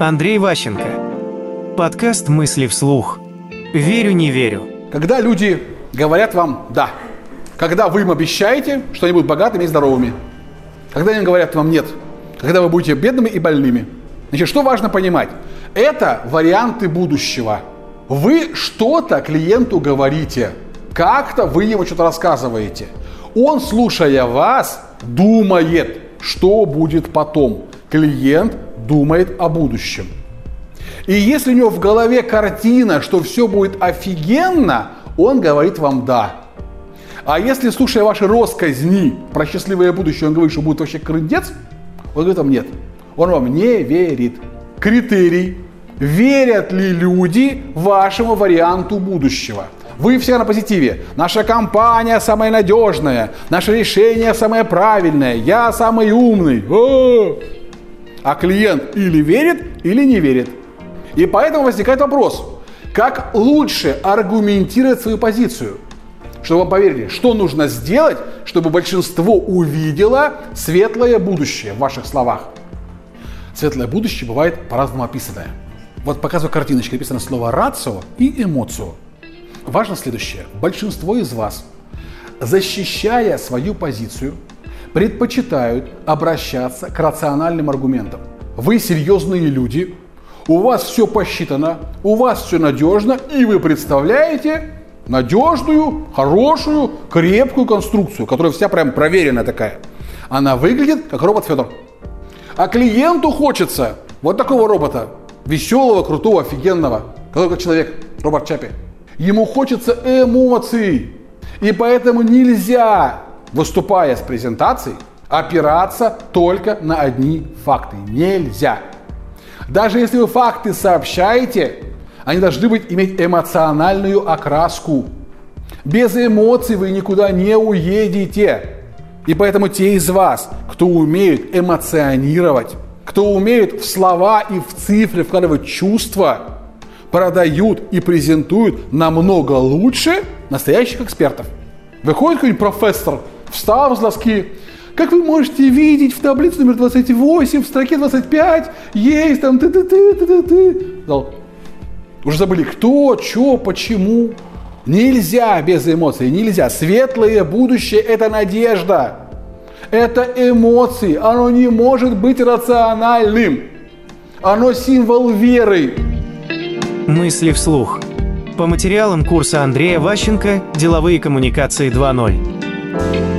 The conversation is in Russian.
Андрей Ващенко. Подкаст «Мысли вслух». Верю, не верю. Когда люди говорят вам «да», когда вы им обещаете, что они будут богатыми и здоровыми, когда они говорят вам «нет», когда вы будете бедными и больными. Значит, что важно понимать? Это варианты будущего. Вы что-то клиенту говорите, как-то вы ему что-то рассказываете. Он, слушая вас, думает, что будет потом. Клиент думает о будущем. И если у него в голове картина, что все будет офигенно, он говорит вам «да». А если, слушая ваши россказни про счастливое будущее, он говорит, что будет вообще крындец, он говорит вам «нет». Он вам не верит. Критерий. Верят ли люди вашему варианту будущего? Вы все на позитиве. Наша компания самая надежная. Наше решение самое правильное. Я самый умный. О! А клиент или верит, или не верит. И поэтому возникает вопрос, как лучше аргументировать свою позицию? Чтобы вам поверили, что нужно сделать, чтобы большинство увидело светлое будущее в ваших словах. Светлое будущее бывает по-разному описанное. Вот показываю картиночки, написано слово «рацио» и «эмоцио». Важно следующее. Большинство из вас, защищая свою позицию, предпочитают обращаться к рациональным аргументам. Вы серьезные люди, у вас все посчитано, у вас все надежно, и вы представляете надежную, хорошую, крепкую конструкцию, которая вся прям проверенная такая. Она выглядит как робот Федор. А клиенту хочется вот такого робота, веселого, крутого, офигенного, который как человек, робот Чапи. Ему хочется эмоций. И поэтому нельзя, выступая с презентацией, опираться только на одни факты. Нельзя. Даже если вы факты сообщаете, они должны быть, иметь эмоциональную окраску. Без эмоций вы никуда не уедете. И поэтому те из вас, кто умеют эмоционировать, кто умеет в слова и в цифры вкладывать чувства, продают и презентуют намного лучше настоящих экспертов. Выходит какой-нибудь профессор, встал с доски, как вы можете видеть в таблице номер 28, в строке 25, есть там ты ты ты ты ты ты Уже забыли, кто, что, почему. Нельзя без эмоций, нельзя. Светлое будущее – это надежда. Это эмоции. Оно не может быть рациональным. Оно символ веры. Мысли вслух. По материалам курса Андрея Ващенко «Деловые коммуникации 2.0».